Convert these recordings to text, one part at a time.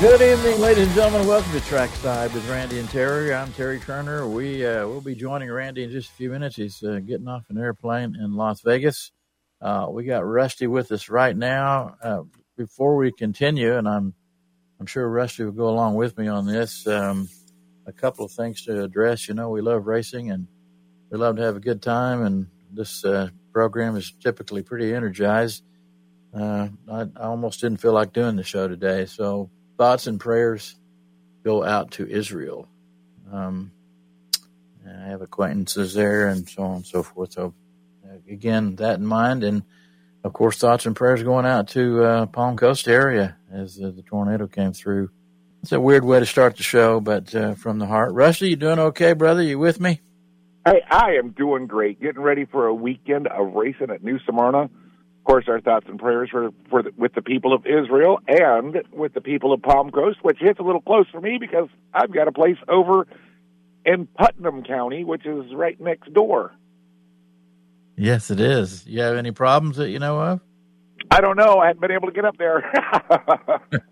Good evening, ladies and gentlemen. Welcome to Trackside with Randy and Terry. I'm Terry Turner. We uh, will be joining Randy in just a few minutes. He's uh, getting off an airplane in Las Vegas. Uh, we got Rusty with us right now. Uh, before we continue, and I'm I'm sure Rusty will go along with me on this. Um, a couple of things to address. You know, we love racing and we love to have a good time, and this uh, program is typically pretty energized. Uh, I, I almost didn't feel like doing the show today, so thoughts and prayers go out to Israel. Um, I have acquaintances there and so on and so forth. So, uh, again, that in mind. And, of course, thoughts and prayers going out to uh, Palm Coast area as uh, the tornado came through. It's a weird way to start the show, but uh, from the heart. Rusty, you doing okay, brother? You with me? Hey, I am doing great. Getting ready for a weekend of racing at New Smyrna course, our thoughts and prayers for, for the, with the people of Israel and with the people of Palm Coast, which hits a little close for me because I've got a place over in Putnam County, which is right next door. Yes, it is. You have any problems that you know of? I don't know. I haven't been able to get up there.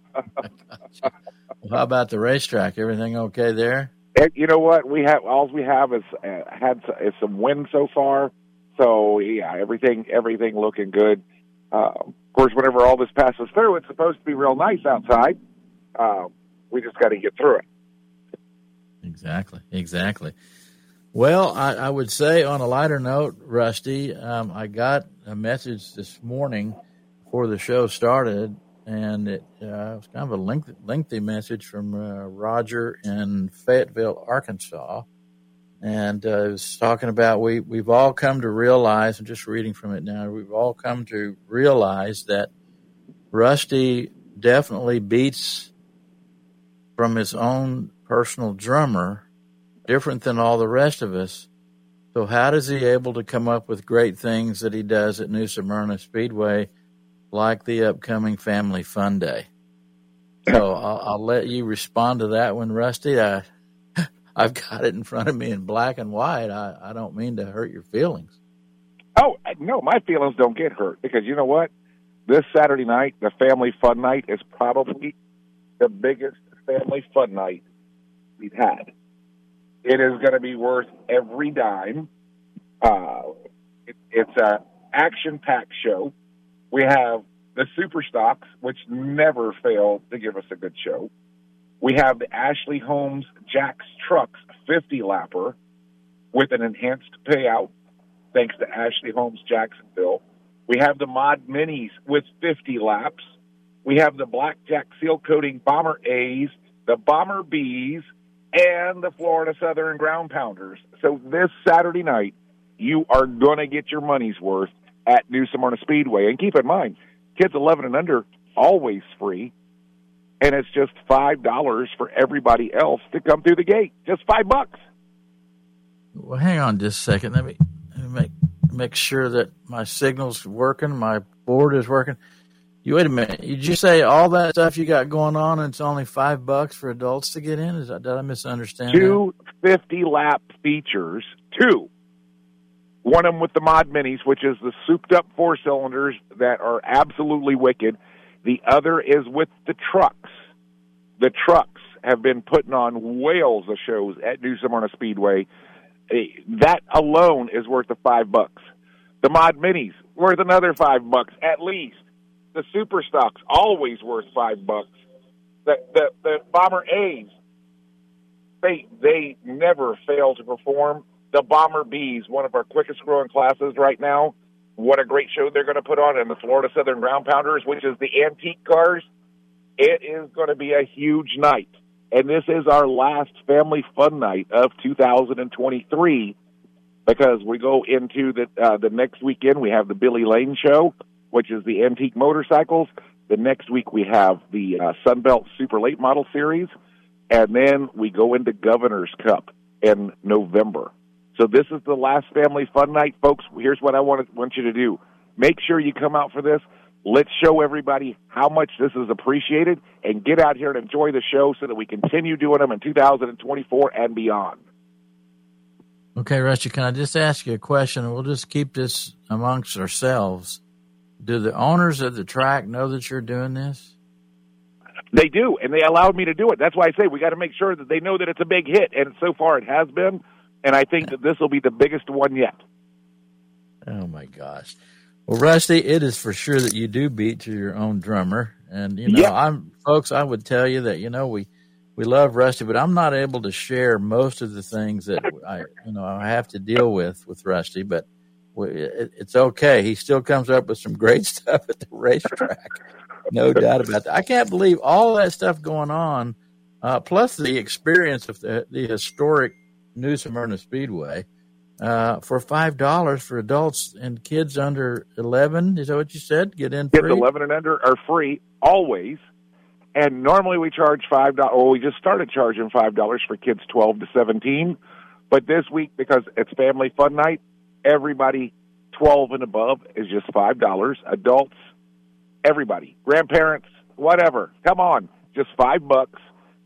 well, how about the racetrack? Everything okay there? you know what? We have all we have is uh, had is some wind so far so yeah, everything everything looking good. Uh, of course, whenever all this passes through, it's supposed to be real nice outside. Uh, we just got to get through it. Exactly, exactly. Well, I, I, would say on a lighter note, Rusty, um, I got a message this morning before the show started, and it, uh, was kind of a lengthy, lengthy message from uh, Roger in Fayetteville, Arkansas and uh, it was talking about we we've all come to realize. I'm just reading from it now. We've all come to realize that Rusty definitely beats from his own personal drummer, different than all the rest of us. So how does he able to come up with great things that he does at New Smyrna Speedway, like the upcoming Family Fun Day? So I'll, I'll let you respond to that one, Rusty. I, I've got it in front of me in black and white. I, I don't mean to hurt your feelings. Oh, no, my feelings don't get hurt because you know what? This Saturday night, the family fun night, is probably the biggest family fun night we've had. It is going to be worth every dime. Uh, it, it's a action-packed show. We have the super stocks, which never fail to give us a good show. We have the Ashley Holmes Jack's Trucks 50 lapper with an enhanced payout, thanks to Ashley Holmes Jacksonville. We have the Mod Minis with 50 laps. We have the Blackjack Seal Coating Bomber A's, the Bomber B's, and the Florida Southern Ground Pounders. So this Saturday night, you are going to get your money's worth at New Smyrna Speedway. And keep in mind, kids 11 and under, always free and it's just five dollars for everybody else to come through the gate. Just five bucks. Well, hang on just a second. Let me, let me make make sure that my signal's working, my board is working. You wait a minute. You just say all that stuff you got going on, and it's only five bucks for adults to get in? Is that did I misunderstand? Two that? fifty lap features. Two. One of them with the mod minis, which is the souped up four cylinders that are absolutely wicked the other is with the trucks. The trucks have been putting on whales of shows at New Smyrna Speedway. Eh, that alone is worth the five bucks. The mod minis worth another five bucks at least. The super stocks always worth five bucks. The the, the bomber A's they they never fail to perform. The bomber B's, one of our quickest growing classes right now, what a great show they're going to put on in the Florida Southern Ground Pounders, which is the antique cars. It is going to be a huge night. And this is our last family fun night of 2023 because we go into the uh, the next weekend we have the Billy Lane show, which is the antique motorcycles. The next week we have the uh, Sunbelt Super Late Model Series, and then we go into Governor's Cup in November. So this is the last family fun night, folks. Here's what I want want you to do: make sure you come out for this. Let's show everybody how much this is appreciated, and get out here and enjoy the show so that we continue doing them in 2024 and beyond. Okay, Rusty, can I just ask you a question? We'll just keep this amongst ourselves. Do the owners of the track know that you're doing this? They do, and they allowed me to do it. That's why I say we got to make sure that they know that it's a big hit, and so far it has been. And I think that this will be the biggest one yet. Oh my gosh! Well, Rusty, it is for sure that you do beat to your own drummer, and you know, Yeah. I'm folks. I would tell you that you know we we love Rusty, but I'm not able to share most of the things that I you know I have to deal with with Rusty. But we, it, it's okay. He still comes up with some great stuff at the racetrack. No doubt about that. I can't believe all that stuff going on, uh, plus the experience of the, the historic New Smyrna Speedway uh, for five dollars for adults and kids under eleven. Is that what you said? Get in Kids free. 11 and under are free always. And normally we charge five dollars. Well, we just started charging five dollars for kids 12 to 17. But this week, because it's family fun night, everybody 12 and above is just five dollars. Adults, everybody, grandparents, whatever. Come on, just five bucks.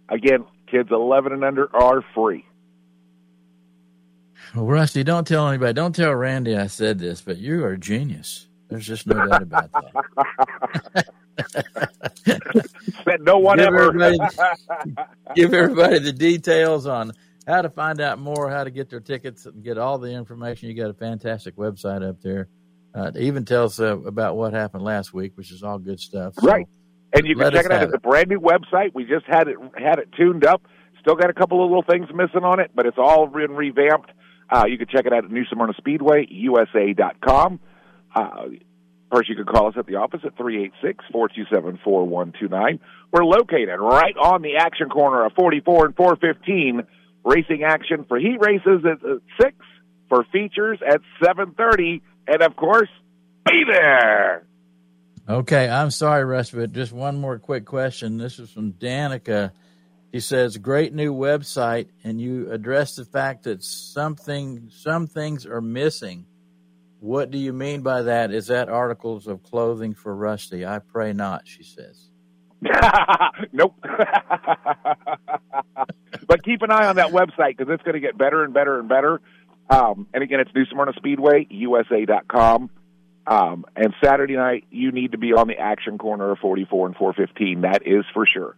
Again, kids 11 and under are free. Well, Rusty, don't tell anybody. Don't tell Randy I said this, but you are a genius. There's just no doubt about that. Said no one Give ever. everybody- Give everybody the details on how to find out more, how to get their tickets, and get all the information. You got a fantastic website up there. Uh, even tells uh, about what happened last week, which is all good stuff. So, Right. And you can check it out. It's a brand new website. We just had it had it tuned up. Still got a couple of little things missing on it, but it's all been revamped. Uh, you can check it out at New Smyrna Speedway, USA.com. Uh, of course, you can call us at the office at 386-427-4129. We're located right on the action corner of 44 and 415. Racing action for heat races at uh, 6, for features at 7.30, and of course, be there! Okay, I'm sorry, Russ, but just one more quick question. This is from Danica. She says, "Great new website," and you address the fact that something, some things are missing. What do you mean by that? Is that articles of clothing for Rusty? I pray not. She says. nope. but keep an eye on that website because it's going to get better and better and better. Um, and again, it's New Smyrna Speedway, USA.com. Um, and Saturday night, you need to be on the action corner of 44 and 415. That is for sure.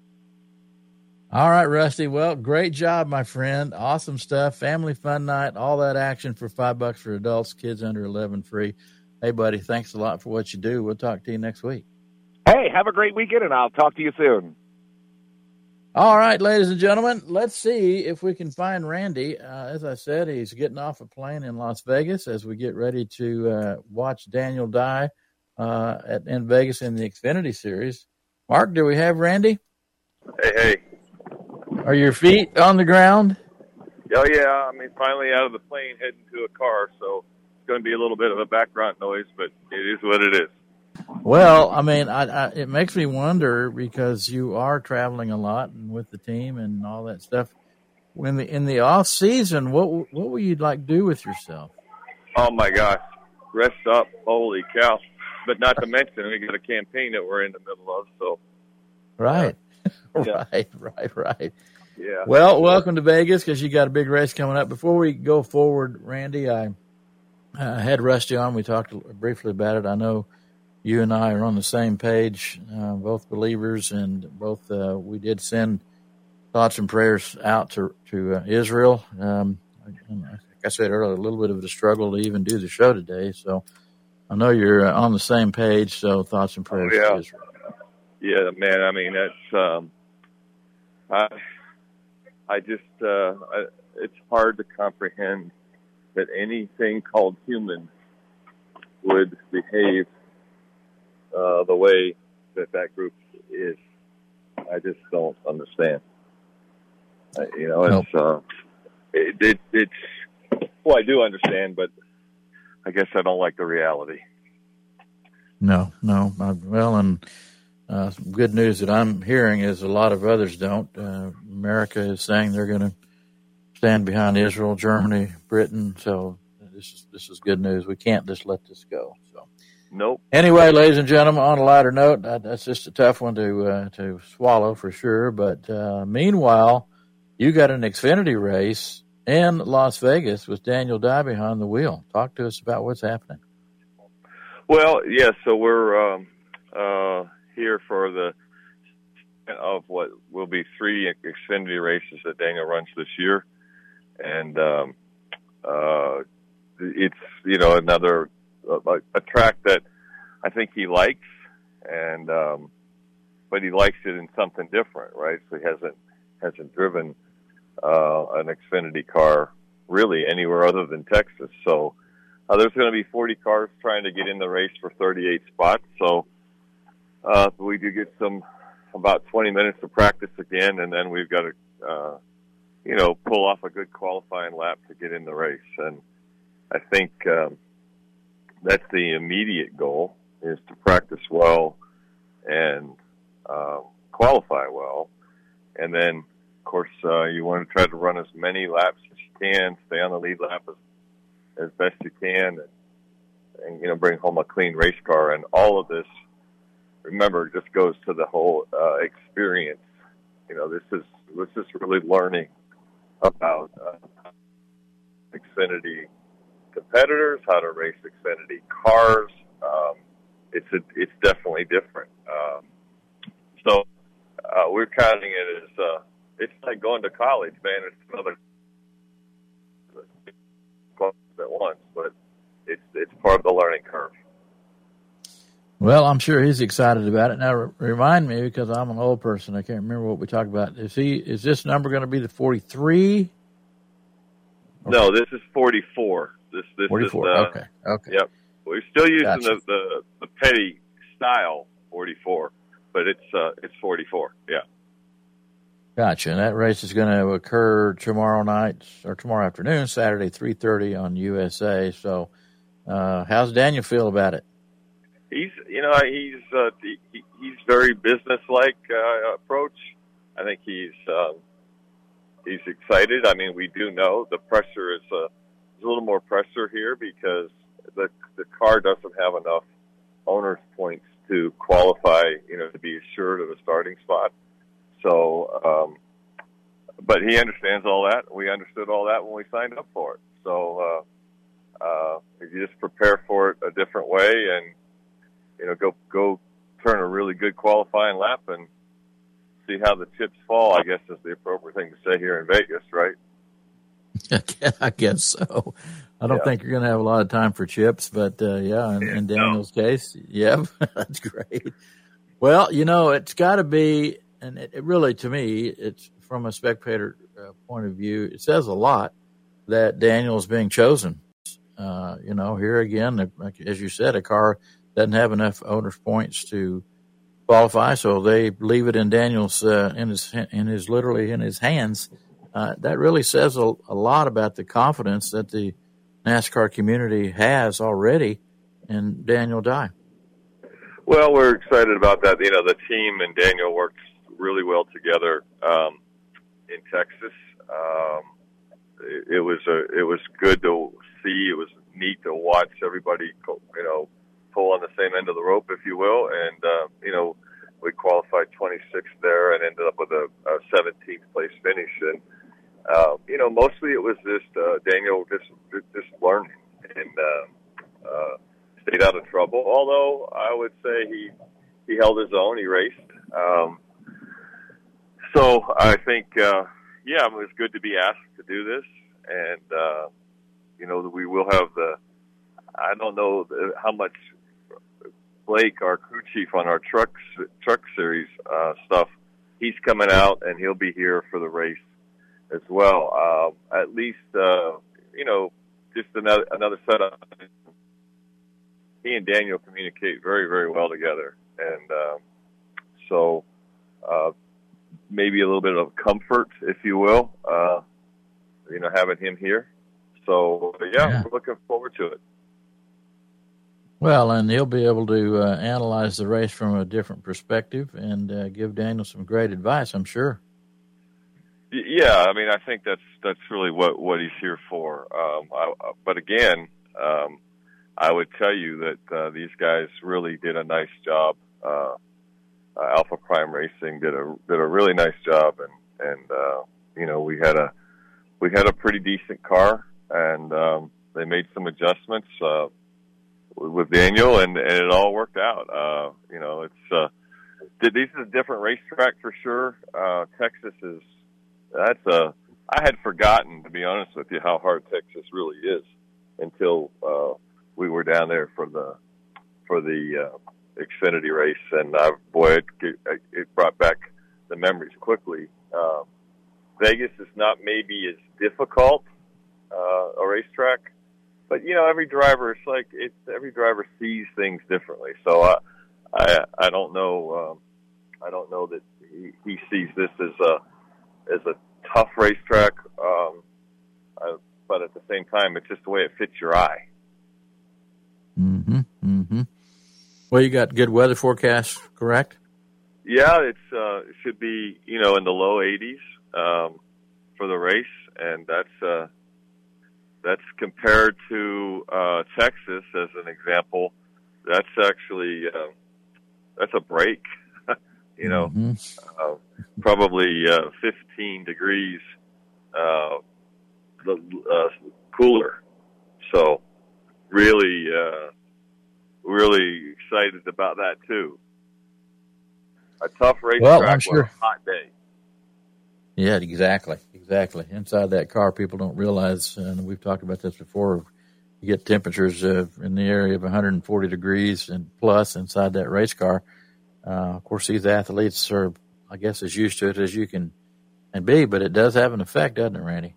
All right, Rusty. Well, great job, my friend. Awesome stuff. Family fun night. All that action for five bucks for adults, kids under eleven free. Hey, buddy, thanks a lot for what you do. We'll talk to you next week. Hey, have a great weekend, and I'll talk to you soon. All right, ladies and gentlemen, let's see if we can find Randy. Uh, as I said, he's getting off a plane in Las Vegas as we get ready to uh, watch Daniel Dye uh, at, in Vegas in the Xfinity Series. Mark, do we have Randy? Hey, hey. Are your feet on the ground? Oh, yeah. I mean, finally out of the plane, heading to a car, so it's going to be a little bit of a background noise, but it is what it is. Well, I mean, I, I, it makes me wonder because you are traveling a lot and with the team and all that stuff. When the in the off season, what what will you like to do with yourself? Oh, my gosh. Rest up. Holy cow. But not to mention, we got a campaign that we're in the middle of, so Right, Yeah. right, right, right. Yeah. Well, welcome to Vegas because you got a big race coming up. Before we go forward, Randy, I uh, had Rusty on. We talked briefly about it. I know you and I are on the same page, uh, both believers, and both uh, we did send thoughts and prayers out to to uh, Israel. Um, like I said earlier, a little bit of a struggle to even do the show today. So I know you're uh, on the same page. So thoughts and prayers yeah. to Israel. Yeah, man. I mean, that's um, I, I just, uh, I, it's hard to comprehend that anything called human would behave uh, the way that that group is. I just don't understand. Uh, you know, it's uh, it, it, it's well, I do understand, but I guess I don't like the reality. No, no. I, well, and uh, some good news that I'm hearing is a lot of others don't. Uh, America is saying they're going to stand behind Israel, Germany, Britain. So this is this is good news. We can't just let this go. So Nope. anyway, ladies and gentlemen, on a lighter note, that, that's just a tough one to uh, to swallow for sure. But uh, meanwhile, you got an Xfinity race in Las Vegas with Daniel Dye behind the wheel. Talk to us about what's happening. Well, yeah. So we're um, uh, here for the of what will be three Xfinity races that Daniel runs this year, and um, uh, it's you know another a, a track that I think he likes, and um, but he likes it in something different, right? So he hasn't hasn't driven uh, an Xfinity car really anywhere other than Texas. So uh, there's going to be 40 cars trying to get in the race for 38 spots. So uh, we do get some about 20 minutes of practice again, and then we've got to, uh, you know, pull off a good qualifying lap to get in the race. And I think um, that's the immediate goal is to practice well and uh, qualify well, and then of course uh, you want to try to run as many laps as you can, stay on the lead lap as as best you can, and, and you know bring home a clean race car. And all of this, remember, just goes to the whole uh, experience. You know, this is this is really learning about uh, Xfinity competitors, how to race Xfinity cars. Um, it's a, it's definitely different. Um, so uh, we're counting it as uh, it's like going to college, man. It's another at once, but it's it's part of the learning curve. Well, I'm sure he's excited about it. Now, remind me because I'm an old person. I can't remember what we talked about. Is he? Is this number going to be the 43? No, this is 44. This this 44. is uh, okay. Okay. Yep. We're still using Gotcha. the, the the Petty style 44, but it's uh it's 44. Yeah. Gotcha. And that race is going to occur tomorrow night or tomorrow afternoon, Saturday, 3:30 on USA. So, uh, how's Daniel feel about it? He's you know he's uh, he, he's very businesslike uh, approach. I think he's um, he's excited. I mean, we do know the pressure is uh, a little more pressure here because the the car doesn't have enough owners points to qualify. You know, to be assured of a starting spot. So, um, but he understands all that. We understood all that when we signed up for it. So, uh, uh, if you just prepare for it a different way and, you know, go, go turn a really good qualifying lap and see how the chips fall, I guess is the appropriate thing to say here in Vegas, right? I guess so. I don't Yeah. think you're going to have a lot of time for chips, but uh, yeah, in, in No. Daniel's case, yeah, that's great. Well, you know, it's got to be, and it, it really, to me, it's from a spectator uh, point of view, it says a lot that Daniel's being chosen. Uh, you know, here again, as you said, a car doesn't have enough owners points to qualify, so they leave it in Daniel's uh, in his in his literally in his hands. Uh, that really says a, a lot about the confidence that the NASCAR community has already in Daniel Dye. Well, we're excited about that. You know, the team and Daniel worked really well together um, in Texas. Um, it, it was a, it was good to see. It was neat to watch everybody, you know, pull on the same end of the rope, if you will. And uh, you know, we qualified 26th there and ended up with a, a 17th place finish. And uh, you know, mostly it was just uh, Daniel just just learning and. Uh, uh, stayed out of trouble. Although I would say he he held his own. He raced. Um, so I think uh, yeah, it was good to be asked to do this, and uh, you know we will have the. I don't know how much Blake, our crew chief on our trucks truck series uh, stuff, he's coming out and he'll be here for the race as well. Uh, at least uh, you know just another another setup he and Daniel communicate very, very well together, and um, so uh, maybe a little bit of comfort, if you will, uh, you know, having him here. So yeah, Yeah. we're looking forward to it. Well, and he'll be able to uh, analyze the race from a different perspective and uh, give Daniel some great advice, I'm sure. Yeah, I mean, I think that's that's really what what he's here for. Um, I, I- but again, um, I would tell you that uh, these guys really did a nice job. Uh, uh, Alpha Prime Racing did a did a really nice job, and and uh, you know we had a we had a pretty decent car, and um, they made some adjustments uh, with Daniel, and, and it all worked out. Uh, you know, it's uh, this is a different racetrack for sure. Uh, Texas is that's a. I had forgotten, to be honest with you, how hard Texas really is until uh, we were down there for the for the uh, Xfinity race, and uh, boy, it, it brought back the memories quickly. Um, Vegas is not maybe as difficult uh, a racetrack, but you know, every driver it's like it's every driver sees things differently. So I, I, I don't know, um, I don't know that he, he sees this as a as a tough racetrack. Um, I, but at the same time, it's just the way it fits your eye. Mm-hmm. Mm-hmm. Well, you got good weather forecast, correct? Yeah, it's uh, it should be you know in the low 80s um, for the race, and that's uh, that's compared to uh, Texas as an example. That's actually uh, that's a break. you know, mm-hmm. uh, probably uh, 15 degrees uh, uh, cooler. So, really, uh, really excited about that too. A tough race well, sure. a hot day. Yeah, exactly, exactly. Inside that car, people don't realize, and we've talked about this before. You get temperatures uh, in the area of 140 degrees and plus inside that race car. Uh, of course, these athletes are, I guess, as used to it as you can and be, but it does have an effect, doesn't it, Randy?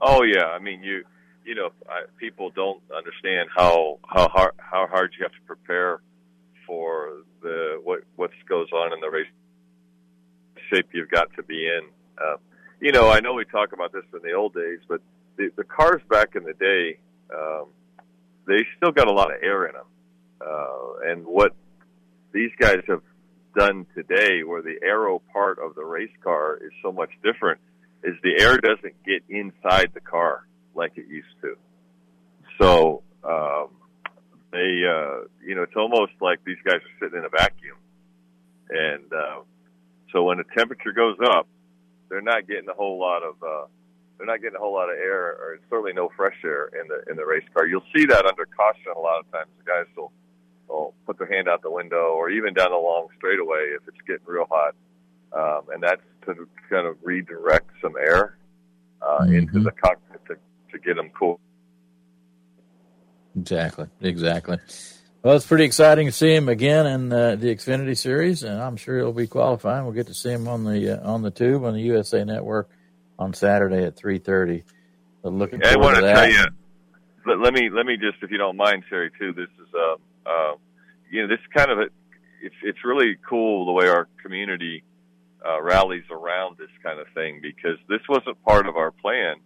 Oh yeah, I mean you, you know, I, people don't understand how how hard how hard you have to prepare for the what what goes on in the race shape you've got to be in. Uh, you know, I know we talk about this in the old days, but the, the cars back in the day, um, they still got a lot of air in them. Uh, and what these guys have done today, where the aero part of the race car is so much different, is the air doesn't get inside the car like it used to. So, um, they, uh, you know, it's almost like these guys are sitting in a vacuum. And, uh, so when the temperature goes up, they're not getting a whole lot of, uh, they're not getting a whole lot of air or certainly no fresh air in the, in the race car. You'll see that under caution a lot of times. The guys will, will put their hand out the window or even down the long straightaway if it's getting real hot. Um, and that's to kind of redirect some air uh, mm-hmm. into the cockpit to, to get them cool. Exactly, exactly. Well, it's pretty exciting to see him again in uh, the Xfinity Series, and I'm sure he'll be qualifying. We'll get to see him on the uh, on the tube on the USA Network on Saturday at 3:30. So looking yeah, forward I want to, to tell you. Let, let, me let me just, if you don't mind, Terry, too. This is uh, uh, you know, this is kind of a, it's it's really cool the way our community uh, rallies around this kind of thing because this wasn't part of our plan,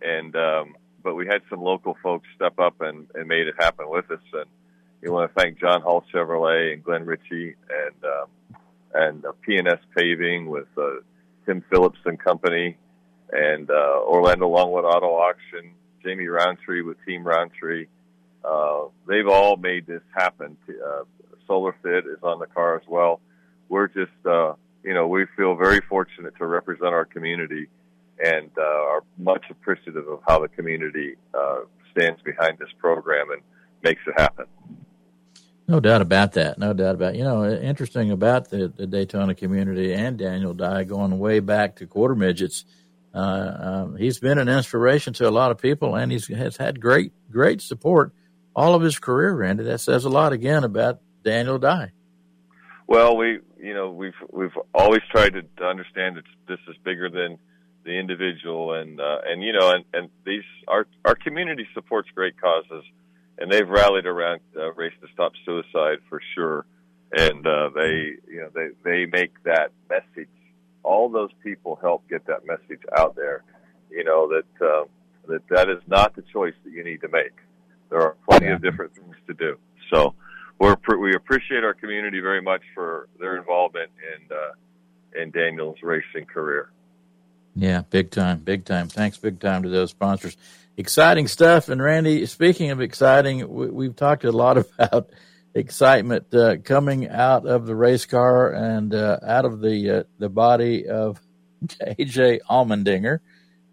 and um, but we had some local folks step up and, and made it happen with us, and we want to thank John Hall Chevrolet and Glenn Ritchie and um, and uh, PNS Paving with uh, Tim Phillips and Company, and uh, Orlando Longwood Auto Auction, Jamie Roundtree with Team Roundtree. Uh, they've all made this happen. Uh, Solar Fit is on the car as well. We're just uh, you know, we feel very fortunate to represent our community and uh, are much appreciative of how the community uh, stands behind this program and makes it happen. No doubt about that. No doubt about it. You know, interesting about the, the Daytona community and Daniel Dye going way back to quarter midgets. Uh, um, he's been an inspiration to a lot of people, and he's has had great, great support all of his career, Randy. That says a lot again about Daniel Dye. Well, we you know we've we've always tried to, to understand that this is bigger than the individual, and uh, and you know and and these our our community supports great causes, and they've rallied around uh, Race to Stop Suicide for sure, and uh, they you know they they make that message. All those people help get that message out there. You know that uh, that that is not the choice that you need to make. There are plenty of different things to do. So we're, we appreciate our community very much for their involvement in uh, in Daniel's racing career. Yeah, big time, big time. Thanks, big time to those sponsors. Exciting stuff. And Randy, speaking of exciting, we, have talked a lot about excitement uh, coming out of the race car and uh, out of the uh, the body of AJ Allmendinger,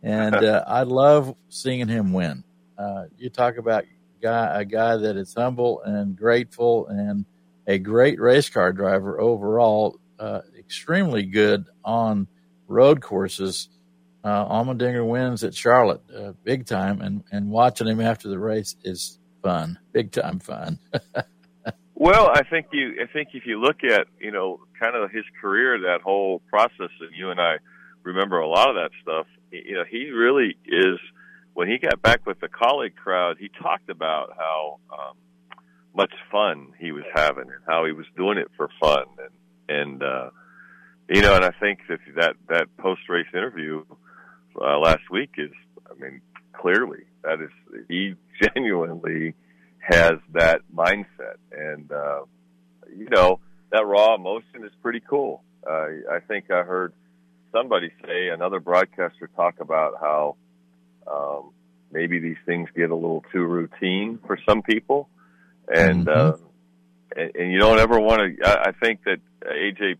and uh, I love seeing him win. Uh, you talk about guy, a guy that is humble and grateful and a great race car driver overall, uh, extremely good on road courses. Uh, Allmendinger wins at Charlotte, uh, big time, and, and watching him after the race is fun, big time fun. well, I think you, I think if you look at, you know, kind of his career, that whole process, and you and I remember a lot of that stuff. You know, he really is. When he got back with the Kaulig crowd, he talked about how um, much fun he was having and how he was doing it for fun, and and uh, you know, and I think that that that post race interview uh, last week is, I mean, clearly that is he genuinely has that mindset, and uh, you know that raw emotion is pretty cool. Uh, I think I heard somebody say another broadcaster talk about how um, maybe these things get a little too routine for some people, and mm-hmm. uh, and, and you don't ever want to. I, I think that AJ,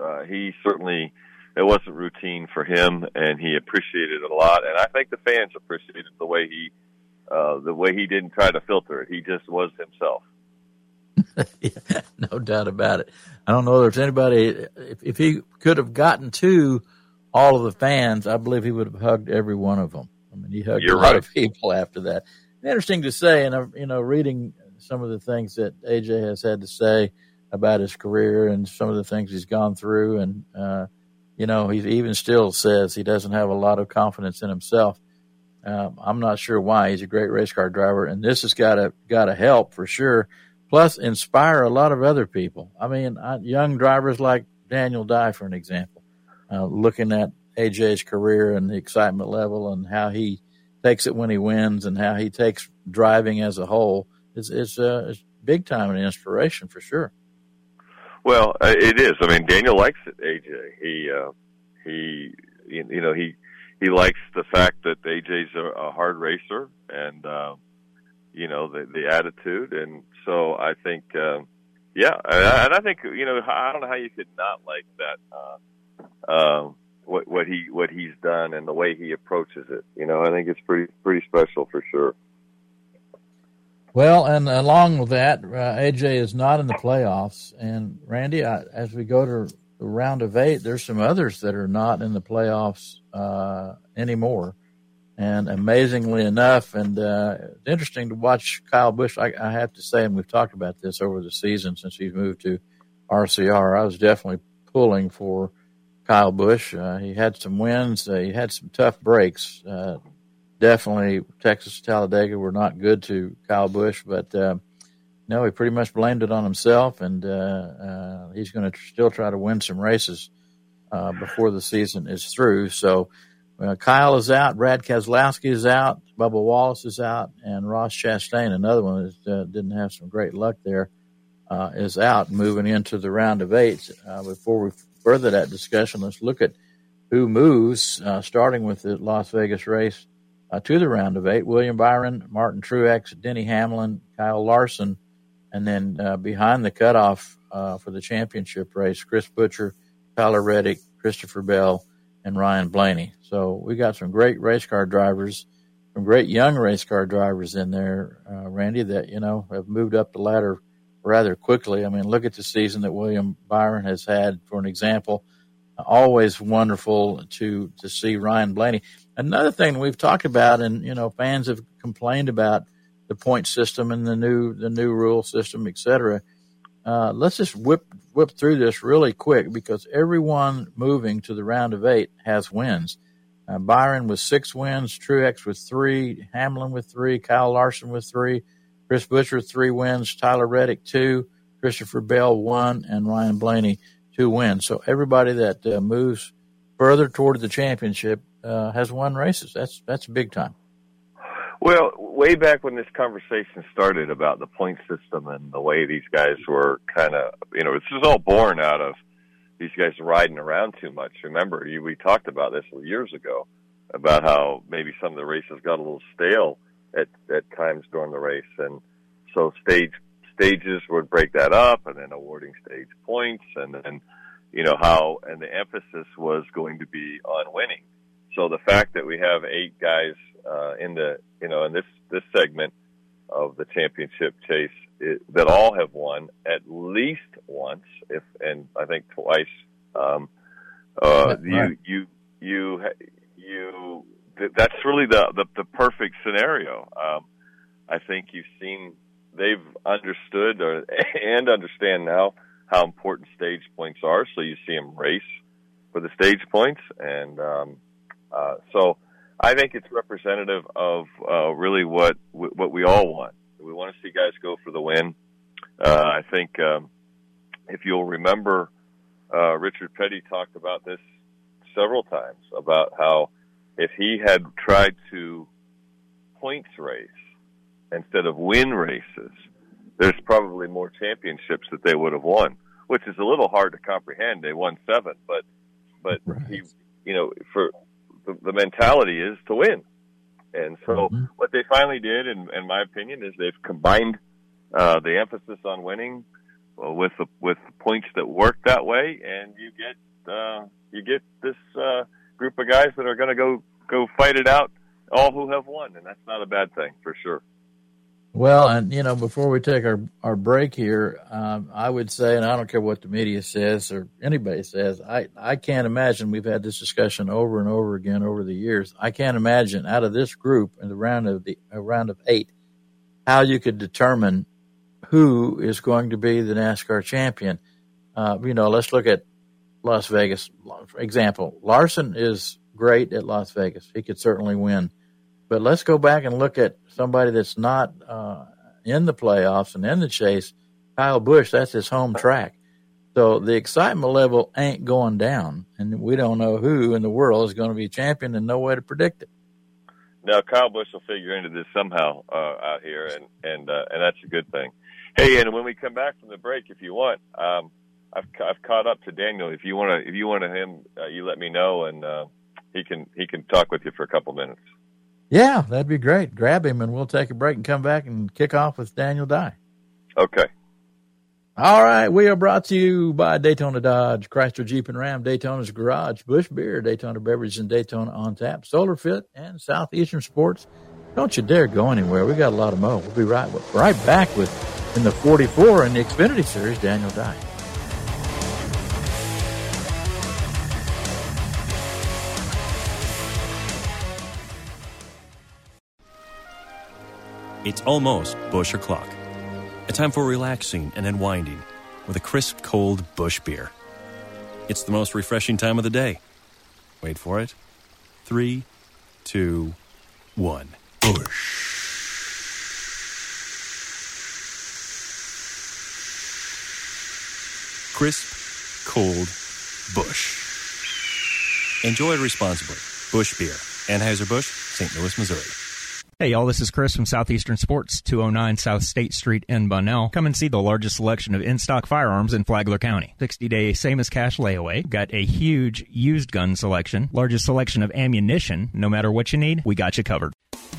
uh, he certainly it wasn't routine for him, and he appreciated it a lot. And I think the fans appreciated the way he, uh, the way he didn't try to filter it. He just was himself. yeah, no doubt about it. I don't know if there's anybody. If, if he could have gotten to all of the fans, I believe he would have hugged every one of them. I mean, he hugged You're a right. lot of people after that. Interesting to say, and you know, reading some of the things that AJ has had to say about his career and some of the things he's gone through, and uh, you know, he even still says he doesn't have a lot of confidence in himself. Um, I'm not sure why. He's a great race car driver, and this has got to got to help for sure. Plus, inspire a lot of other people. I mean, young drivers like Daniel Dye, for an example, uh, looking at AJ's career and the excitement level and how he takes it when he wins and how he takes driving as a whole. It's it's, uh, it's big time an inspiration for sure. Well, uh, it is. I mean, Daniel likes it. AJ. He uh, he you know he he likes the fact that AJ's a, a hard racer and uh, you know the the attitude, and so I think uh, yeah, and I think you know I don't know how you could not like that. Uh, uh, what what he what he's done and the way he approaches it. You know, I think it's pretty pretty special for sure. Well, and along with that, uh, AJ is not in the playoffs. And Randy, I, as we go to the round of eight, there's some others that are not in the playoffs uh, anymore. And amazingly enough, and uh, it's interesting to watch Kyle Busch. I, I, have to say, and we've talked about this over the season since he's moved to RCR. I was definitely pulling for Kyle Busch. Uh, he had some wins. Uh, he had some tough breaks uh, definitely Texas Talladega were not good to Kyle Busch, but uh, no, he pretty much blamed it on himself, and uh, uh, he's going to still try to win some races uh, before the season is through. So uh, Kyle is out, Brad Keselowski is out, Bubba Wallace is out, and Ross Chastain, another one that uh, didn't have some great luck there, is out moving into the round of eight. before we further that discussion, let's look at who moves, starting with the Las Vegas race uh, to the round of eight. William Byron, Martin Truex, Denny Hamlin, Kyle Larson, and then uh, behind the cutoff uh, for the championship race, Chris Buescher, Tyler Reddick, Christopher Bell, and Ryan Blaney. So we got some great race car drivers, some great young race car drivers in there, uh, Randy, that, you know, have moved up the ladder rather quickly. I mean, look at the season that William Byron has had, for an example. Always wonderful to, to see Ryan Blaney. Another thing we've talked about, and you know, fans have complained about the point system and the new the new rule system, et cetera. Uh, let's just whip whip through this really quick because everyone moving to the round of eight has wins. Uh, Byron with six wins, Truex with three, Hamlin with three, Kyle Larson with three, Chris Buescher three wins, Tyler Reddick two, Christopher Bell one, and Ryan Blaney two wins. So everybody that uh, moves further toward the championship uh, has won races. That's that's big time. Well, way back when this conversation started about the point system and the way these guys were kind of, you know, this is all born out of these guys riding around too much. Remember, you, we talked about this years ago about how maybe some of the races got a little stale at at times during the race, and so stage stages would break that up, and then awarding stage points, and then you know how, and the emphasis was going to be on winning so the fact that we have eight guys uh, in the you know in this this segment of the championship chase it, that all have won at least once, if and I think twice. Um, uh, right. You you you you. That's really the the, the perfect scenario. Um, I think you've seen they've understood or, and understand now how important stage points are. So you see them race for the stage points, and um, uh, so I think it's representative of uh, really what what we all want. We want to see guys go for the win. Uh, I think um, if you'll remember, uh, Richard Petty talked about this several times about how if he had tried to points race instead of win races, there's probably more championships that they would have won, which is a little hard to comprehend. They won seven, but but right. he, you know, for the, the mentality is to win. And so mm-hmm. what they finally did, in, in my opinion, is they've combined uh, the emphasis on winning uh, with the with the points that work that way, and you get uh, you get this uh, group of guys that are going to go go fight it out, all who have won, and that's not a bad thing for sure. Well, and you know, before we take our our break here, um, I would say, and I don't care what the media says or anybody says, I I can't imagine we've had this discussion over and over again over the years. I can't imagine out of this group in the round of the round of eight, how you could determine who is going to be the NASCAR champion. Uh, you know, let's look at Las Vegas. For example, Larson is great at Las Vegas. He could certainly win. But let's go back and look at somebody that's not uh, in the playoffs and in the chase. Kyle Busch, that's his home track. So the excitement level ain't going down, and we don't know who in the world is going to be champion, and no way to predict it. Now Kyle Busch will figure into this somehow uh, out here, and and uh, and that's a good thing. Hey, and when we come back from the break, if you want, um, I've I've caught up to Daniel. If you want to, if you want to him, uh, you let me know, and uh, he can he can talk with you for a couple minutes. Yeah, that'd be great. Grab him and we'll take a break and come back and kick off with Daniel Dye. Okay. All right. We are brought to you by Daytona Dodge, Chrysler Jeep and Ram, Daytona's Garage, Busch Beer, Daytona Beverage and Daytona On Tap, Solar Fit, and Southeastern Sports. Don't you dare go anywhere. We got a lot of mo. We'll be right right back with in the 44 in the Xfinity Series, Daniel Dye. It's almost Busch o'clock. A time for relaxing and unwinding with a crisp, cold Busch beer. It's the most refreshing time of the day. Wait for it. Three, two, one. Busch. Crisp, cold Busch. Enjoy responsibly. Busch Beer. Anheuser-Busch, St. Louis, Missouri. Hey y'all, this is Chris from Southeastern Sports, 209 South State Street in Bunnell. Come and see the largest selection of in-stock firearms in Flagler County. 60-day same as cash layaway. Got a huge used gun selection. Largest selection of ammunition. No matter what you need, we got you covered.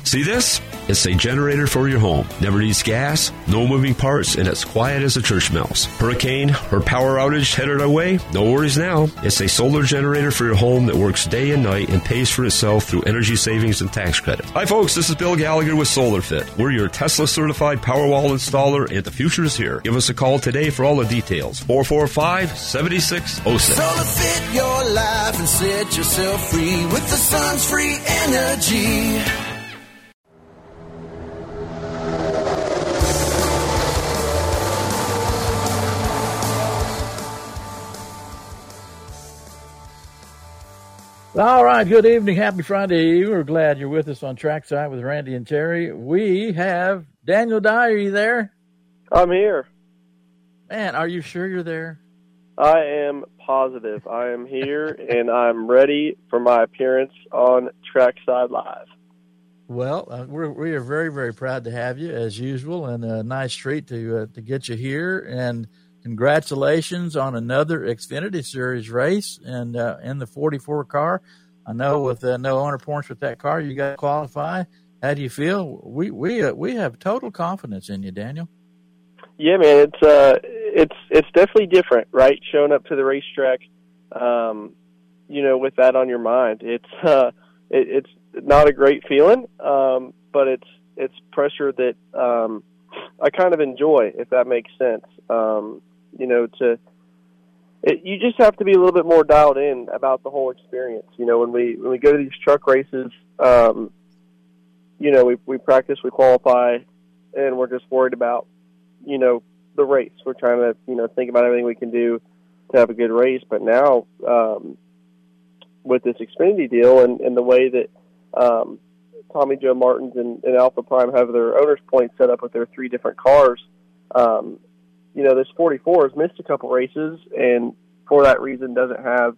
See this? It's a generator for your home. Never needs gas, no moving parts, and it's quiet as a church mouse. Hurricane or power outage headed our way? No worries now. It's a solar generator for your home that works day and night and pays for itself through energy savings and tax credit. Hi folks, this is Bill Gallagher with SolarFit. We're your Tesla certified Powerwall installer and the future is here. Give us a call today for all the details. 445-7606. SolarFit your life and set yourself free with the sun's free energy. All right. Good evening. Happy Friday. We're glad you're with us on Trackside with Randy and Terry. We have Daniel Dye. Are you there? I'm here. Man, are you sure you're there? I am positive. I am here and I'm ready for my appearance on Trackside Live. Well, uh, we're, we are very, very proud to have you as usual and a nice treat to, uh, to get you here. And congratulations on another Xfinity Series race and uh, in the 44 car. I know with uh, no owner points with that car, you got to qualify. How do you feel? We we uh, we have total confidence in you, Daniel. Yeah, man, it's uh, it's it's definitely different, right? Showing up to the racetrack, um, you know, with that on your mind, it's uh, it, it's not a great feeling, um, but it's it's pressure that um, I kind of enjoy, if that makes sense. Um, you know, to it, you just have to be a little bit more dialed in about the whole experience. You know, when we when we go to these truck races, um, you know, we we practice, we qualify, and we're just worried about, you know, the race. We're trying to, you know, think about everything we can do to have a good race. But now, um, with this Xfinity deal and, and the way that um, Tommy Joe Martins and, and Alpha Prime have their owners' points set up with their three different cars, um, you know, this 44 has missed a couple races, and for that reason doesn't have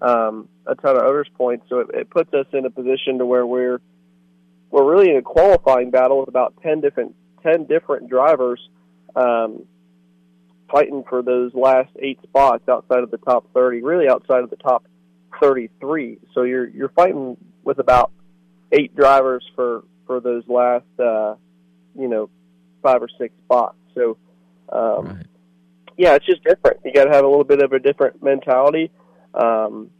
um, a ton of owners' points. So it, it puts us in a position to where we're we're really in a qualifying battle with about 10 different 10 different drivers um, fighting for those last eight spots outside of the top 30, really outside of the top 33. So you're you're fighting with about eight drivers for for those last uh, you know five or six spots. So um, right. yeah, it's just different. You got to have a little bit of a different mentality. Um,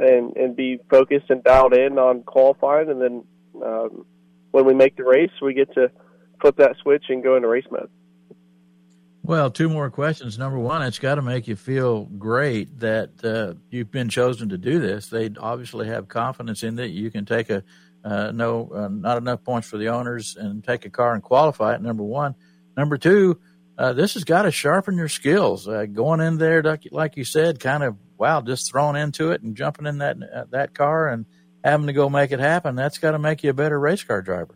and and be focused and dialed in on qualifying, and then um, when we make the race, we get to flip that switch and go into race mode. Well, two more questions. Number one, it's got to make you feel great that uh, you've been chosen to do this. They obviously have confidence in that you can take a uh, no, uh, not enough points for the owners and take a car and qualify it. Number one. Number two, uh, this has got to sharpen your skills. Uh, going in there, like you said, kind of wow, just thrown into it and jumping in that uh, that car and having to go make it happen. That's got to make you a better race car driver.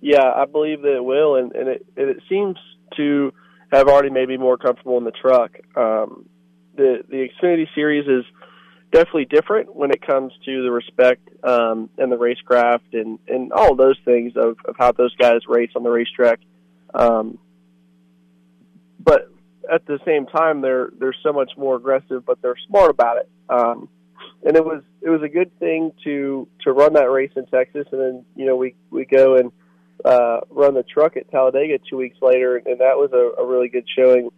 Yeah, I believe that it will, and, and it and it seems to have already made me more comfortable in the truck. Um, the the Xfinity Series is definitely different when it comes to the respect um, and the racecraft and and all those things of, of how those guys race on the racetrack. Um, but at the same time, they're they're so much more aggressive, but they're smart about it. Um, and it was it was a good thing to to run that race in Texas, and then you know we we go and uh, run the truck at Talladega two weeks later, and that was a, a really good showing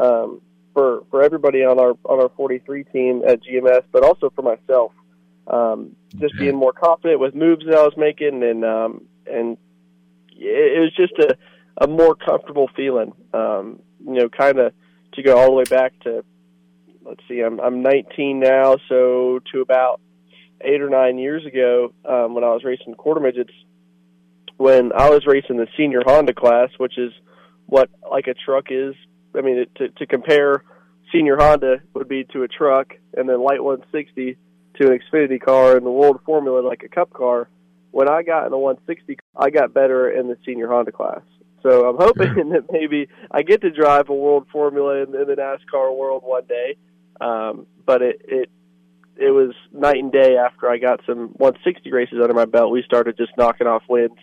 um, for for everybody on our on our 43 team at GMS, but also for myself. Um, just being more confident with moves that I was making, and um, and it, it was just a a more comfortable feeling. Um, you know, kind of to go all the way back to let's see, I'm I'm 19 now, so to about eight or nine years ago, um, when I was racing quarter midgets, when I was racing the senior Honda class, which is what like a truck is. I mean, it, to to compare senior Honda would be to a truck, and then light 160 to an Xfinity car in the World Formula like a Cup car. When I got in the 160, I got better in the senior Honda class. So I'm hoping that maybe I get to drive a World Formula in, in the NASCAR world one day. Um, but it, it it was night and day after I got some 160 races under my belt. We started just knocking off wins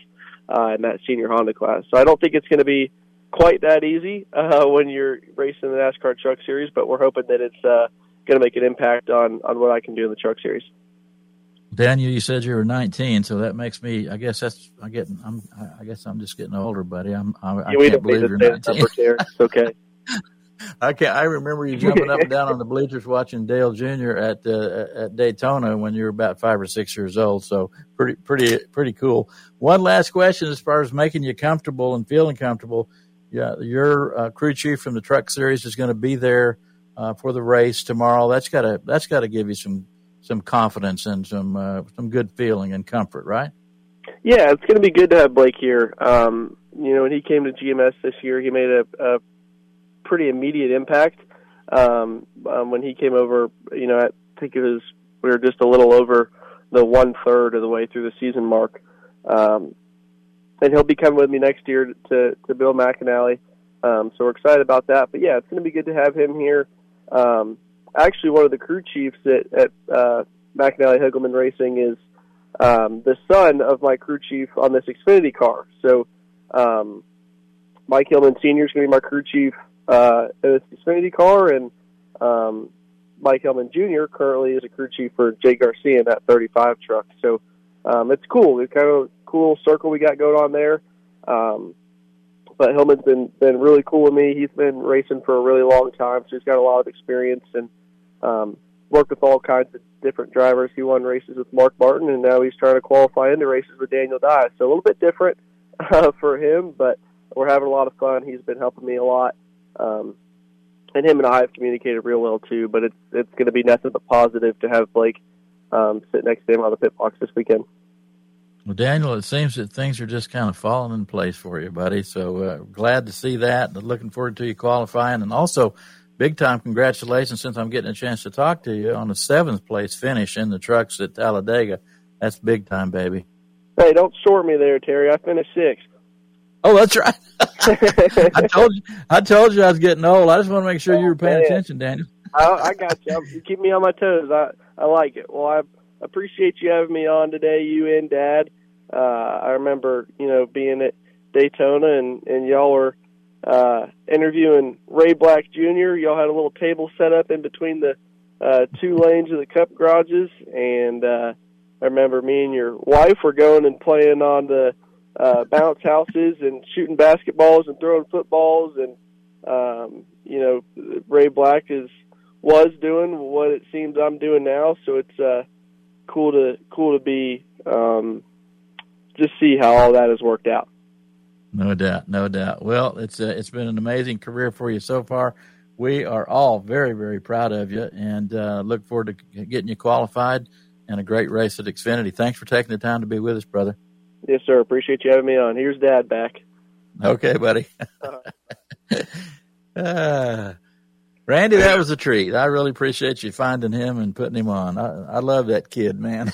uh, in that senior Honda class. So I don't think it's going to be quite that easy uh, when you're racing the NASCAR Truck Series, but we're hoping that it's uh, going to make an impact on on what I can do in the Truck Series. Daniel, you said you were 19, so that makes me. I guess that's. I get. I'm. I guess I'm just getting older, buddy. I'm. I, yeah, I can't believe you're 19. It's okay. I can I remember you jumping up and down on the bleachers watching Dale Jr. at uh, at Daytona when you were about five or six years old. So pretty pretty pretty cool. One last question, as far as making you comfortable and feeling comfortable. Yeah, your uh, crew chief from the Truck Series is going to be there uh, for the race tomorrow. That's got to that's got to give you some some confidence and some uh, some good feeling and comfort, right? Yeah, it's going to be good to have Blake here. Um, you know, when he came to GMS this year, he made a, a pretty immediate impact. Um, um, when he came over, you know, I think it was we were just a little over the one third of the way through the season mark. Um, and he'll be coming with me next year to to Bill McAnally. Um, so we're excited about that. But yeah, it's going to be good to have him here. Um, actually, one of the crew chiefs at, at uh, McAnally Hilgemann Racing is um, the son of my crew chief on this Xfinity car. So um, Mike Hillman Sr. is going to be my crew chief uh, in this Xfinity car, and um, Mike Hillman Jr. currently is a crew chief for Jake Garcia in that 35 truck. So um, it's cool. It's kind of cool circle we got going on there. Um, but Hillman's been been really cool with me. He's been racing for a really long time, so he's got a lot of experience and um, worked with all kinds of different drivers. He won races with Mark Martin, and now he's trying to qualify into races with Daniel Dye. So a little bit different uh, for him, but we're having a lot of fun. He's been helping me a lot. Um, and him and I have communicated real well too. But it's it's going to be nothing but positive to have Blake um, sit next to him on the pit box this weekend. Well, Daniel, it seems that things are just kind of falling in place for you, buddy. So uh, glad to see that. Looking forward to you qualifying, and also big time congratulations since I'm getting a chance to talk to you on the seventh place finish in the trucks at Talladega. That's big time, baby. Hey, don't short me there, Terry. I finished sixth. Oh, that's right. I told you. I told you I was getting old. I just want to make sure you were paying attention, Daniel. I, I got you. You keep me on my toes. I I like it. Well, I appreciate you having me on today, you and Dad. Uh, I remember, you know, being at Daytona and and y'all were uh, interviewing Ray Black Jr. Y'all had a little table set up in between the uh, two lanes of the Cup garages, and uh, I remember me and your wife were going and playing on the uh, bounce houses and shooting basketballs and throwing footballs, and um, you know, Ray Black is was doing what it seems I'm doing now, so it's uh, cool to cool to be um, just see how all that has worked out. No doubt, no doubt. Well, it's uh, it's been an amazing career for you so far. We are all very, very proud of you, and uh, look forward to getting you qualified and a great race at Xfinity. Thanks for taking the time to be with us, brother. Yes, sir. Appreciate you having me on. Here's Dad back. Okay, buddy. uh, Randy, that was a treat. I really appreciate you finding him and putting him on. I, I love that kid, man.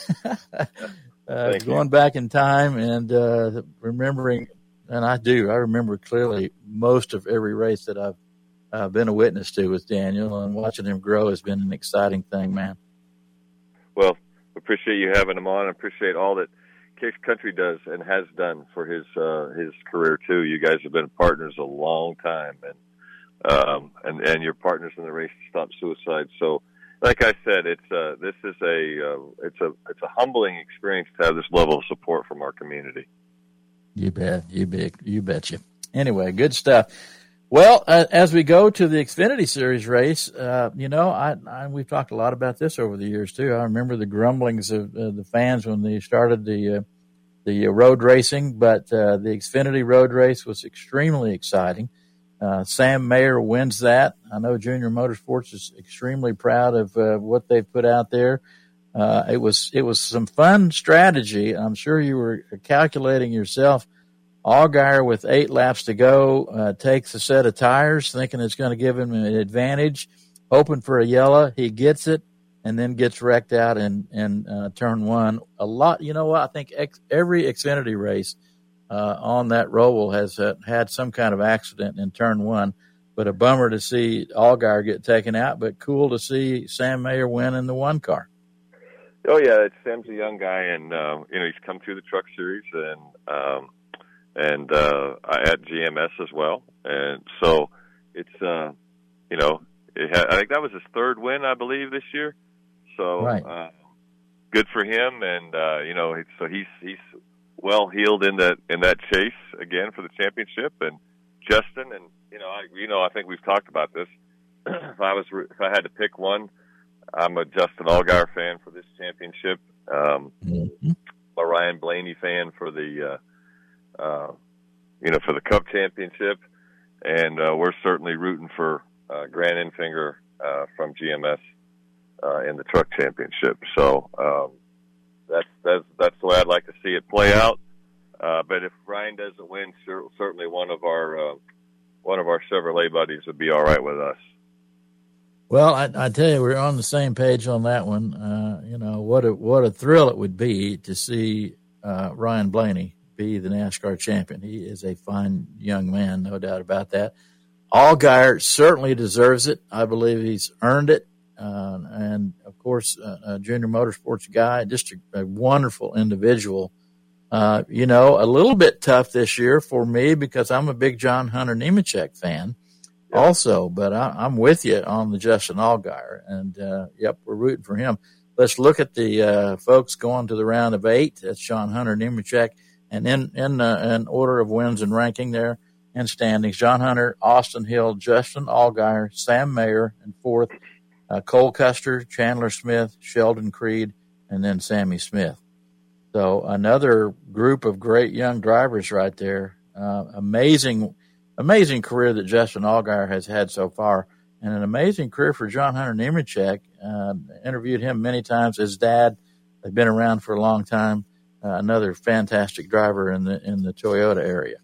uh, going back in time and uh, remembering and I do. I remember clearly most of every race that I've uh, been a witness to with Daniel, and watching him grow has been an exciting thing, man. Well, appreciate you having him on. Appreciate all that Kicks Country does and has done for his uh, his career too. You guys have been partners a long time, and um, and and you're partners in the race to stop suicide. So, like I said, it's uh, this is a uh, it's a it's a humbling experience to have this level of support from our community. You bet. You bet. You betcha. Anyway, good stuff. Well, uh, as we go to the Xfinity Series race, uh, you know, I, I, we've talked a lot about this over the years too. I remember the grumblings of uh, the fans when they started the uh, the road racing, but uh, the Xfinity road race was extremely exciting. Uh, Sam Mayer wins that. I know Junior Motorsports is extremely proud of what they've put out there. Uh, it was it was some fun strategy. I'm sure you were calculating yourself. Allgaier with eight laps to go uh, takes a set of tires, thinking it's going to give him an advantage, hoping for a yellow. He gets it, and then gets wrecked out in in uh, turn one. A lot, you know what? I think ex- every Xfinity race uh, on that roll has uh, had some kind of accident in turn one. But a bummer to see Allgaier get taken out, but cool to see Sam Mayer win in the one car. Oh yeah, it's, Sam's a young guy, and uh, you know he's come through the Truck Series and um, and uh, at GMS as well, and so it's uh, you know it had, I think that was his third win, I believe, this year. So right. uh, good for him, and uh, you know so he's he's well healed in that in that chase again for the championship, and Justin, and you know I you know I think we've talked about this. if I was if I had to pick one I'm a Justin Allgaier fan for this championship. Um, mm-hmm. a Ryan Blaney fan for the, uh, uh, you know, for the Cup championship, and uh, we're certainly rooting for uh, Grant Enfinger uh, from GMS uh, in the Truck Championship. So um, that's that's that's the way I'd like to see it play out. Uh, but if Ryan doesn't win, sure, certainly one of our uh, one of our Chevrolet buddies would be all right with us. Well, I, I, tell you, we're on the same page on that one. Uh, you know what a what a thrill it would be to see uh, Ryan Blaney be the NASCAR champion. He is a fine young man, no doubt about that. Allgaier certainly deserves it. I believe he's earned it, uh, and of course, uh, a junior motorsports guy, just a, a wonderful individual. Uh, you know, a little bit tough this year for me because I'm a big John Hunter Nemechek fan also, but I, am with you on the Justin Allgaier, and uh, yep, we're rooting for him. Let's look at the uh, folks going to the round of eight. That's John Hunter, Nemechek, and in in uh, in order of wins and ranking there and standings: John Hunter, Austin Hill, Justin Allgaier, Sam Mayer, and fourth, uh, Cole Custer, Chandler Smith, Sheldon Creed, and then Sammy Smith. So another group of great young drivers right there Uh, amazing, amazing career that Justin Allgaier has had so far, and an amazing career for John Hunter Nemechek. Uh, interviewed him many times. His dad, they've been around for a long time. Uh, another fantastic driver in the in the Toyota area.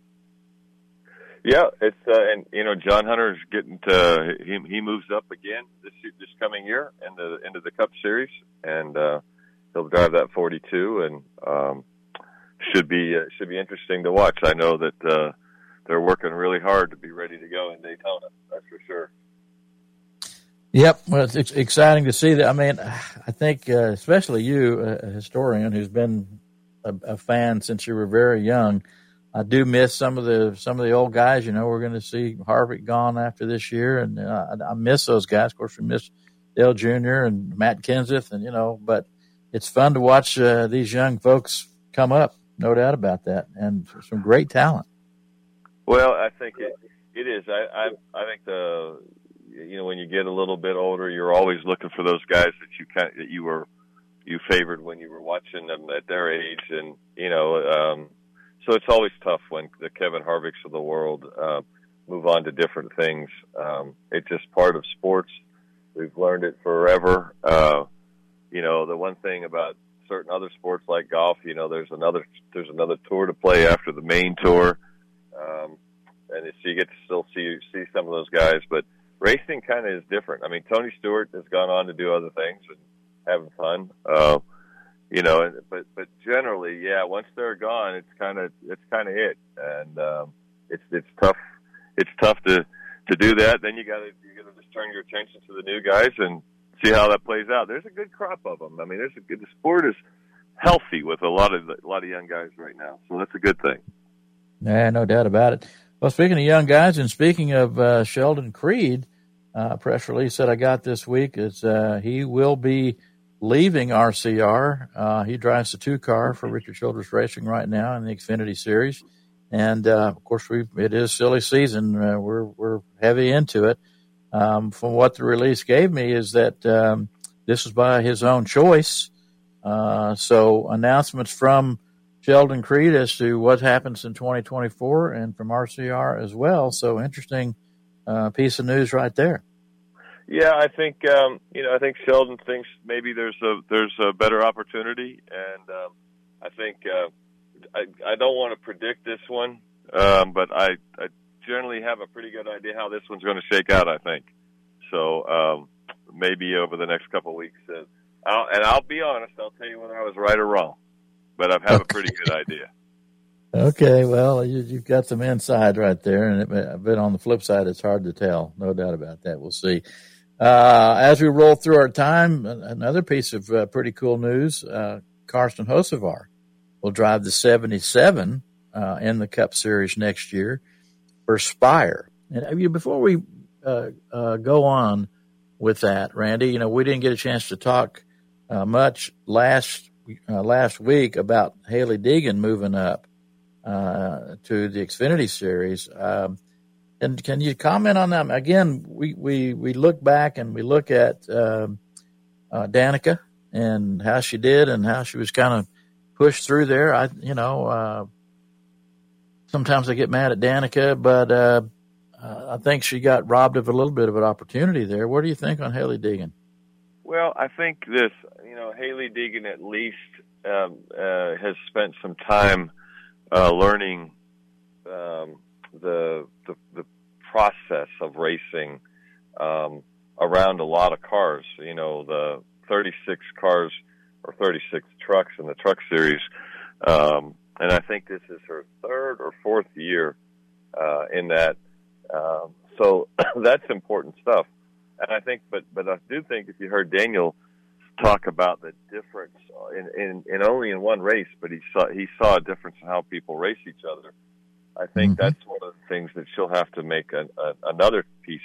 Yeah, it's uh, and you know John Hunter's getting to he he moves up again this this coming year into into the Cup Series, and uh, he'll drive that 42, and um, should be uh, should be interesting to watch. I know that uh, they're working really hard to be ready to go in Daytona. That's for sure. Yep, well, it's exciting to see that. I mean, I think uh, especially you, a historian who's been a, a fan since you were very young I do miss some of the some of the old guys. You know, we're going to see Harvick gone after this year, and uh, I, I miss those guys. Of course, we miss Dale Jr. and Matt Kenseth, and you know, but it's fun to watch uh, these young folks come up. No doubt about that, and some great talent. Well, I think it it is. I I, I think the you know when you get a little bit older, you're always looking for those guys that you kind that you were you favored when you were watching them at their age, and you know. um so it's always tough when the Kevin Harvicks of the world uh, move on to different things. Um, it's just part of sports. We've learned it forever. Uh, you know, the one thing about certain other sports like golf, you know, there's another there's another tour to play after the main tour, um, and so you get to still see see some of those guys. But racing kind of is different. I mean, Tony Stewart has gone on to do other things and having fun. Uh, you know, but but generally, yeah, once they're gone, it's kind of it's kind of it, and um, it's it's tough. It's tough to to do that. Then you got to you got to just turn your attention to the new guys and see how that plays out. There's a good crop of them. I mean, there's a good the sport is healthy with a lot of a lot of young guys right now, so that's a good thing. Yeah, no doubt about it. Well, speaking of young guys, and speaking of uh, Sheldon Creed, uh, press release that I got this week is uh, he will be leaving RCR. Uh, he drives the two car for Richard Childress Racing right now in the Xfinity Series, and uh, of course we it is silly season. Uh, we're we're heavy into it. Um, from what the release gave me is that um, this was by his own choice. So announcements from Sheldon Creed as to what happens in 2024 and from RCR as well. So interesting uh, piece of news right there. Yeah, I think um, you know. I think Sheldon thinks maybe there's a there's a better opportunity, and um, I think uh, I I don't want to predict this one, um, but I, I generally have a pretty good idea how this one's going to shake out. I think so. Um, maybe over the next couple of weeks, uh, I'll, and I'll be honest. I'll tell you whether I was right or wrong, but I have okay. a pretty good idea. Okay, well, you, have got some inside right there, and it, but on the flip side, it's hard to tell. No doubt about that. We'll see. Uh, as we roll through our time, another piece of uh, pretty cool news: uh, Carson Hocevar will drive the 77 uh, in the Cup Series next year for Spire. And before we uh, uh, go on with that, Randy, you know we didn't get a chance to talk much last last week about Hailie Deegan moving up to the Xfinity Series. Um, and can you comment on that? Again, we, we, we look back and we look at um, uh, Danica and how she did and how she was kind of pushed through there. I, you know, uh, sometimes I get mad at Danica, but uh, I think she got robbed of a little bit of an opportunity there. What do you think on Hailie Deegan? Well, I think this, you know, Hailie Deegan at least um, uh, has spent some time uh, learning um, the, the, the process of racing um, around a lot of cars. You know, the 36 cars or 36 trucks in the truck series. Um, and I think this is her third or fourth year uh, in that. Um, so that's important stuff. And I think, but but I do think if you heard Daniel talk about the difference in, in, in only in one race, but he saw he saw a difference in how people race each other. I think mm-hmm. that's one of the things that she'll have to make a, a, another piece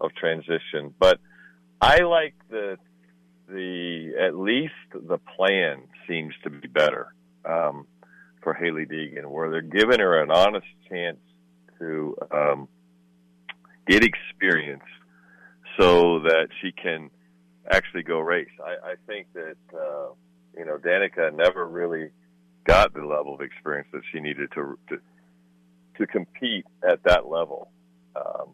of transition. But I like the the at least the plan seems to be better um, for Hailie Deegan, where they're giving her an honest chance to um, get experience so that she can actually go race. I, I think that uh, you know Danica never really got the level of experience that she needed to, to to compete at that level. Um,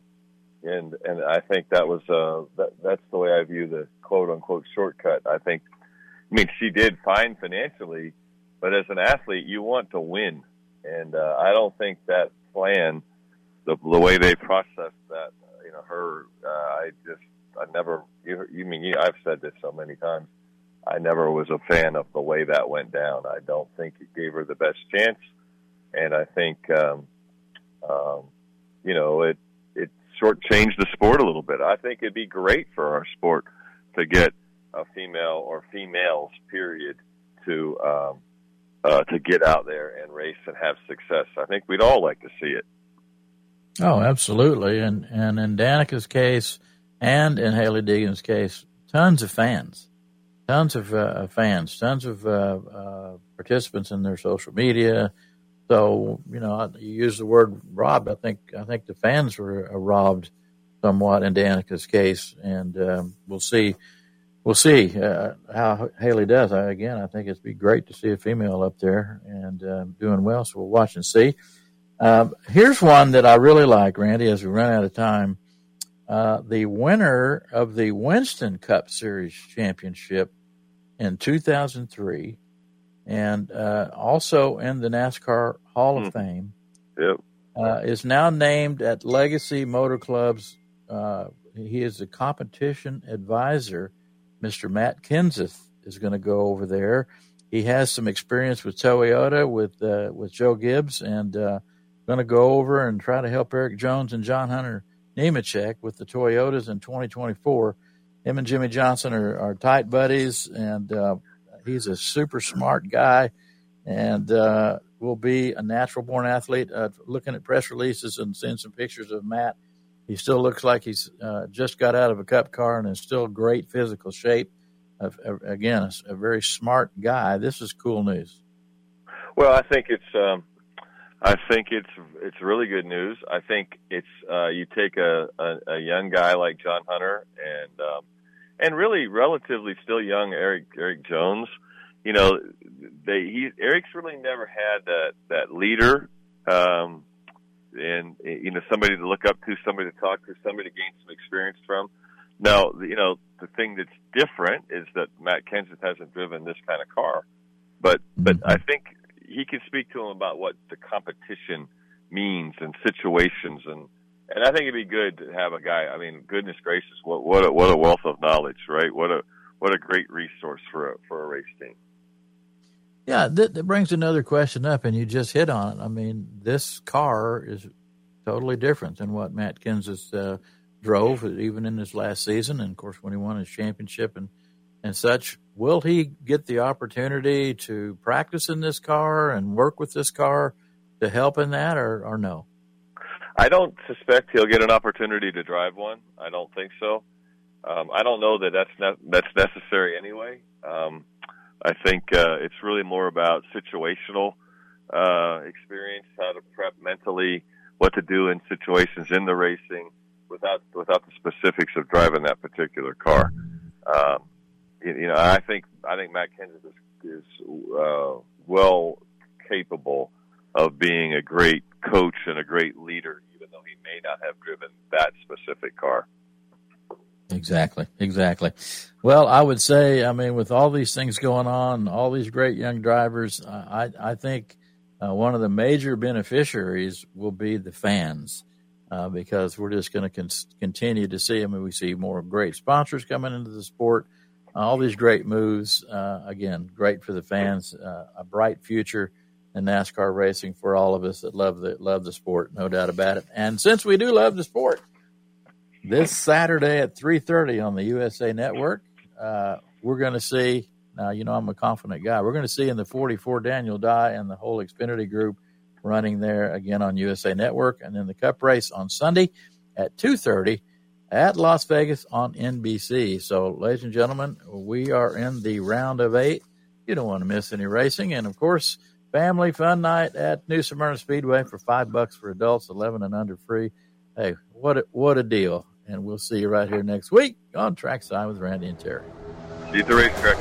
and and I think that was uh, that, that's the way I view the quote unquote shortcut. I think, I mean, she did fine financially, but as an athlete, you want to win, and uh, I don't think that plan, the the way they processed that, you know, her, uh, I just I never you you mean you, I've said this so many times. I never was a fan of the way that went down. I don't think it gave her the best chance, and I think, um, um, you know, it it shortchanged the sport a little bit. I think it'd be great for our sport to get a female or females, period, to um, uh, to get out there and race and have success. I think we'd all like to see it. Oh, absolutely, and and in Danica's case, and in Hailie Deegan's case, tons of fans tons of uh, fans, tons of uh, uh, participants in their social media. So you know, you use the word robbed. I think I think the fans were uh, robbed somewhat in Danica's case, and um, we'll see. We'll see uh, how Hailie does. I, again, I think it'd be great to see a female up there and uh, doing well. So we'll watch and see. Um, here's one that I really like, Randy. As we run out of time, the winner of the Winston Cup Series championship in 2003 and uh, also in the NASCAR Hall of mm. Fame. Yep. Uh, is now named at Legacy Motor Club's. Uh, he is a competition advisor. Mr. Matt Kenseth is going to go over there. He has some experience with Toyota with uh, with Joe Gibbs, and uh, going to go over and try to help Erik Jones and John Hunter Nemechek with the Toyotas in 2024 him and Jimmie Johnson are, are tight buddies, and uh, he's a super smart guy, and uh, will be a natural born athlete. Uh, looking at press releases and seeing some pictures of Matt, he still looks like he's uh, just got out of a cup car and is still great physical shape. again, a, a, very smart guy. This is cool news. Well, I think it's. Um I think it's it's really good news. I think it's uh, you take a, a, a young guy like John Hunter and um, and really relatively still young Erik Erik Jones. You know, they he Erik's really never had that that leader, um, and you know somebody to look up to, somebody to talk to, somebody to gain some experience from. Now, you know the thing that's different is that Matt Kenseth hasn't driven this kind of car, but but I think he can speak to him about what the competition means and situations and and I think it'd be good to have a guy. I mean, goodness gracious, what what a, what a wealth of knowledge, right? What a what a great resource for a for a race team. Yeah, that, that brings another question up, and you just hit on it. I mean, this car is totally different than what Matt Kenseth uh, drove, even in his last season, and of course when he won his championship and and such. Will he get the opportunity to practice in this car and work with this car to help in that, or, or no? I don't suspect he'll get an opportunity to drive one. I don't think so. Um, I don't know that that's ne- that's necessary anyway. Um, I think uh, it's really more about situational uh, experience, how to prep mentally, what to do in situations in the racing, without without the specifics of driving that particular car. Um, you, know, I think I think Matt Kenseth is, is uh, well capable of being a great coach and a great leader, even though he may not have driven that specific car. Exactly, exactly. Well, I would say, I mean, with all these things going on, all these great young drivers, I, I think uh, one of the major beneficiaries will be the fans. Uh, because we're just going to con- continue to see. I mean, we see more great sponsors coming into the sport all these great moves. Uh, again, great for the fans. Uh, a bright future in NASCAR racing for all of us that love the love the sport, no doubt about it. And since we do love the sport, this Saturday at three thirty on the USA Network, uh, we're going to see. Now, you know I'm a confident guy. We're going to see in the 44 Daniel Dye and the whole Xfinity group running there again on USA Network, and then the Cup race on Sunday at 2:30 at Las Vegas on NBC. So, ladies and gentlemen, we are in the round of eight. You don't want to miss any racing. And of course, family fun night at New Smyrna Speedway for five bucks for adults, 11 and under free. Hey, what a, what a deal. And we'll see you right here next week on Trackside with Randy and Terry. See the racetrack,